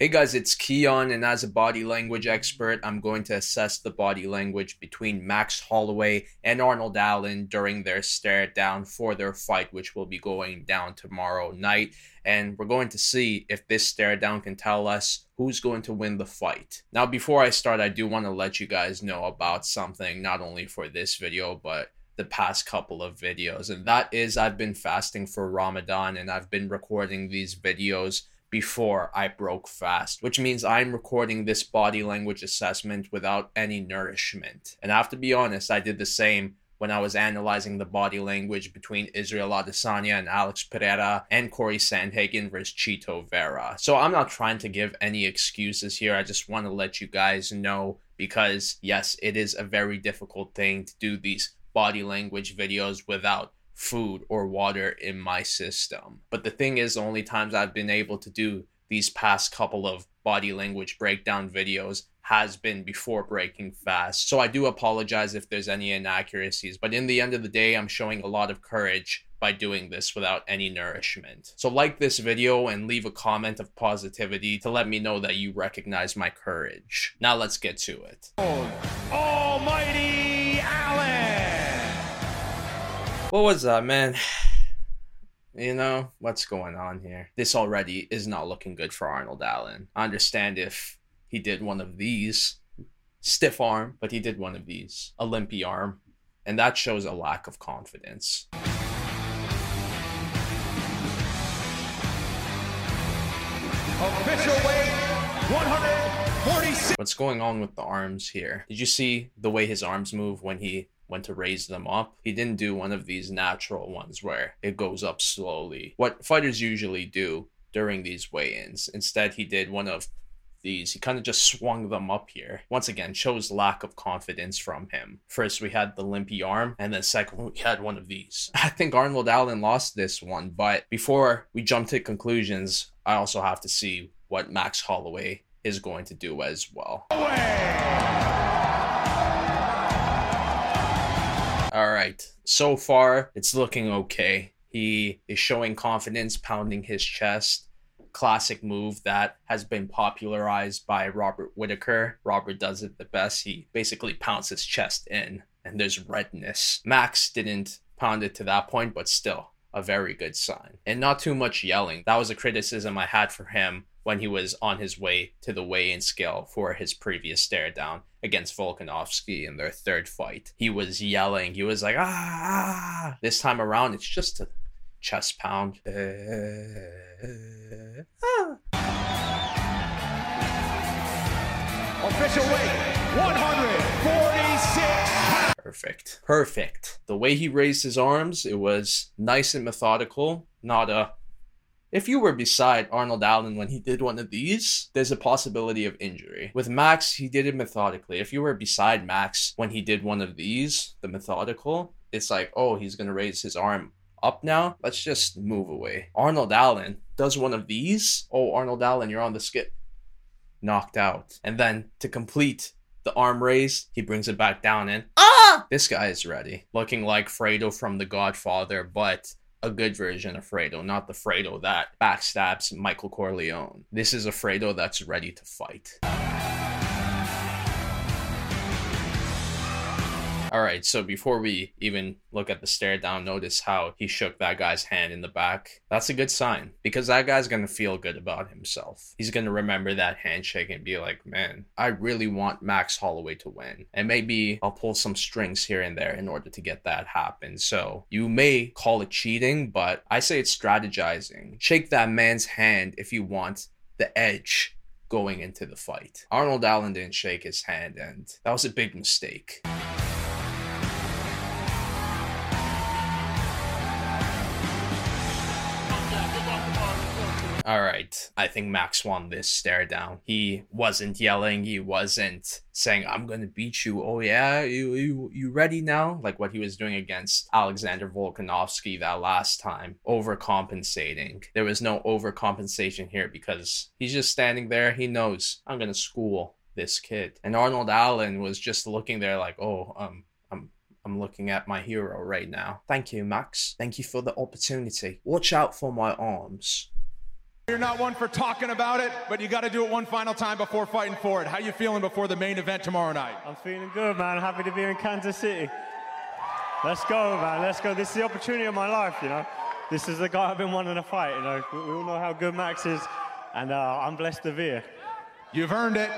Hey guys, it's Kiiyon, and as a body language expert, I'm going to assess the body language between Max Holloway and Arnold Allen during their stare down for their fight, which will be going down tomorrow night. And we're going to see if this stare down can tell us who's going to win the fight. Now, before I start, I do want to let you guys know about something, not only for this video, but the past couple of videos. And that is, I've been fasting for Ramadan and I've been recording these videos before I broke fast, which means I'm recording this body language assessment without any nourishment. And I have to be honest, I did the same when I was analyzing the body language between Israel Adesanya and Alex Pereira and Corey Sandhagen versus Chito Vera. So I'm not trying to give any excuses here. I just want to let you guys know because yes, it is a very difficult thing to do these body language videos without food or water in my system. But the thing is, the only times I've been able to do these past couple of body language breakdown videos has been before breaking fast. So I do apologize if there's any inaccuracies, but in the end of the day, I'm showing a lot of courage by doing this without any nourishment. So like this video and leave a comment of positivity to let me know that you recognize my courage. Now let's get to it. Almighty Allen! What was that, man? You know, what's going on here? This already is not looking good for Arnold Allen. I understand if he did one of these, stiff arm, but he did one of these, a limpy arm, and that shows a lack of confidence. Official weight 146. What's going on with the arms here? Did you see the way his arms move when he went to raise them up? He didn't do one of these natural ones where it goes up slowly. What fighters usually do during these weigh-ins. Instead, he did one of these. He kind of just swung them up here. Once again, shows lack of confidence from him. First, we had the limpy arm, and then second, we had one of these. I think Arnold Allen lost this one, but before we jump to conclusions, I also have to see what Max Holloway is going to do as well. All So far, it's looking okay. He is showing confidence, pounding his chest. Classic move that has been popularized by Robert Whitaker. Robert does it the best. He basically pounds his chest in, and there's redness. Max didn't pound it to that point, but still, a very good sign. And not too much yelling. That was a criticism I had for him when he was on his way to the weigh-in scale for his previous stare down against Volkanovski in their third fight. He was yelling. He was like, ah. This time around, it's just a chest pound. Official weight 146. Perfect. Perfect. The way he raised his arms, it was nice and methodical, not a if you were beside Arnold Allen when he did one of these, there's a possibility of injury. With Max, he did it methodically. If you were beside Max when he did one of these, the methodical, it's like, oh, he's going to raise his arm up now. Let's just move away. Arnold Allen does one of these. Oh, Arnold Allen, you're on the skip. Knocked out. And then to complete the arm raise, he brings it back down and ah! This guy is ready. Looking like Fredo from The Godfather, but a good version of Fredo, not the Fredo that backstabs Michael Corleone. This is a Fredo that's ready to fight. All right, so before we even look at the stare down, notice how he shook that guy's hand in the back. That's a good sign because that guy's going to feel good about himself. He's going to remember that handshake and be like, man, I really want Max Holloway to win. And maybe I'll pull some strings here and there in order to get that happen. So you may call it cheating, but I say it's strategizing. Shake that man's hand if you want the edge going into the fight. Arnold Allen didn't shake his hand, and that was a big mistake. All right. I think Max won this stare down. He wasn't yelling. He wasn't saying, I'm to beat you. Oh, yeah. You, you, you ready now? Like what he was doing against Alexander Volkanovski that last time. Overcompensating. There was no overcompensation here because he's just standing there. He knows I'm to school this kid. And Arnold Allen was just looking there like, oh, um, I'm I'm looking at my hero right now. Thank you, Max. Thank you for the opportunity. Watch out for my arms. You're not one for talking about it, but you got to do it one final time before fighting for it. How you feeling before the main event tomorrow night? I'm feeling good, man. Happy to be in Kansas City. Let's go, man. Let's go. This is the opportunity of my life, you know. This is the guy I've been wanting to fight, you know. We, we all know how good Max is, and uh, I'm blessed to be here. You've earned it.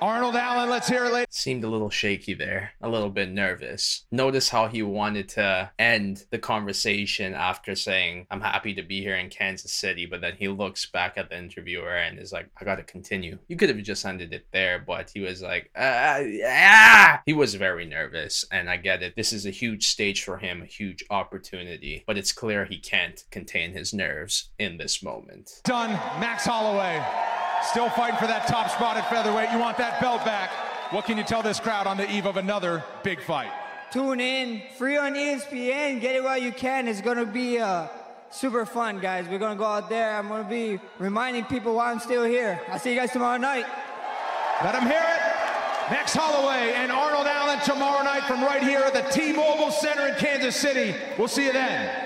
Arnold Allen, let's hear it, ladies. Seemed a little shaky there, a little bit nervous. Notice how he wanted to end the conversation after saying, I'm happy to be here in Kansas City, but then he looks back at the interviewer and is like, I gotta continue. You could have just ended it there, but he was like, ah, ah. He was very nervous, and I get it. This is a huge stage for him, a huge opportunity, but it's clear he can't contain his nerves in this moment. Done. Max Holloway. Still fighting for that top spot at featherweight. You want that belt back. What can you tell this crowd on the eve of another big fight? Tune in, free on ESPN. Get it while you can. It's gonna be uh, super fun, guys. We're gonna go out there. I'm gonna be reminding people why I'm still here. I'll see you guys tomorrow night. Let them hear it. Max Holloway and Arnold Allen tomorrow night from right here at the T-Mobile Center in Kansas City. We'll see you then.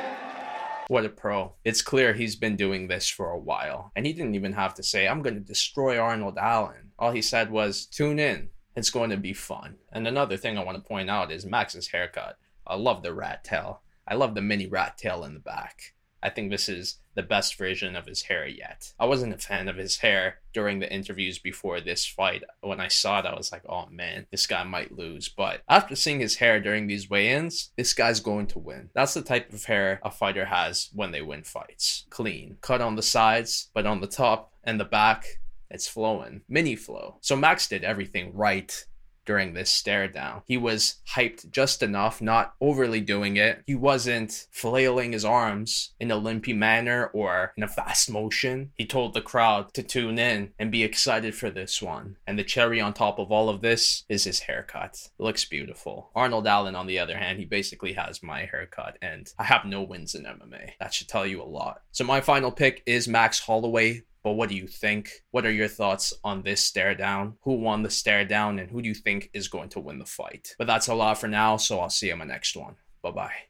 What a pro. It's clear he's been doing this for a while. And he didn't even have to say, I'm going to destroy Arnold Allen. All he said was, tune in. It's going to be fun. And another thing I want to point out is Max's haircut. I love the rat tail. I love the mini rat tail in the back. I think this is the best version of his hair yet. I wasn't a fan of his hair during the interviews before this fight. When I saw it, I was like, oh man, this guy might lose. But after seeing his hair during these weigh ins, this guy's going to win. That's the type of hair a fighter has when they win fights clean, cut on the sides, but on the top and the back, it's flowing. Mini flow. So Max did everything right during this stare down. He was hyped just enough, not overly doing it. He wasn't flailing his arms in a limpy manner or in a fast motion. He told the crowd to tune in and be excited for this one. And the cherry on top of all of this is his haircut. It looks beautiful. Arnold Allen, on the other hand, he basically has my haircut, and I have no wins in MMA. That should tell you a lot. So my final pick is Max Holloway but what do you think? What are your thoughts on this stare down? Who won the stare down and who do you think is going to win the fight? But that's a lot for now, so I'll see you in my next one. Bye bye.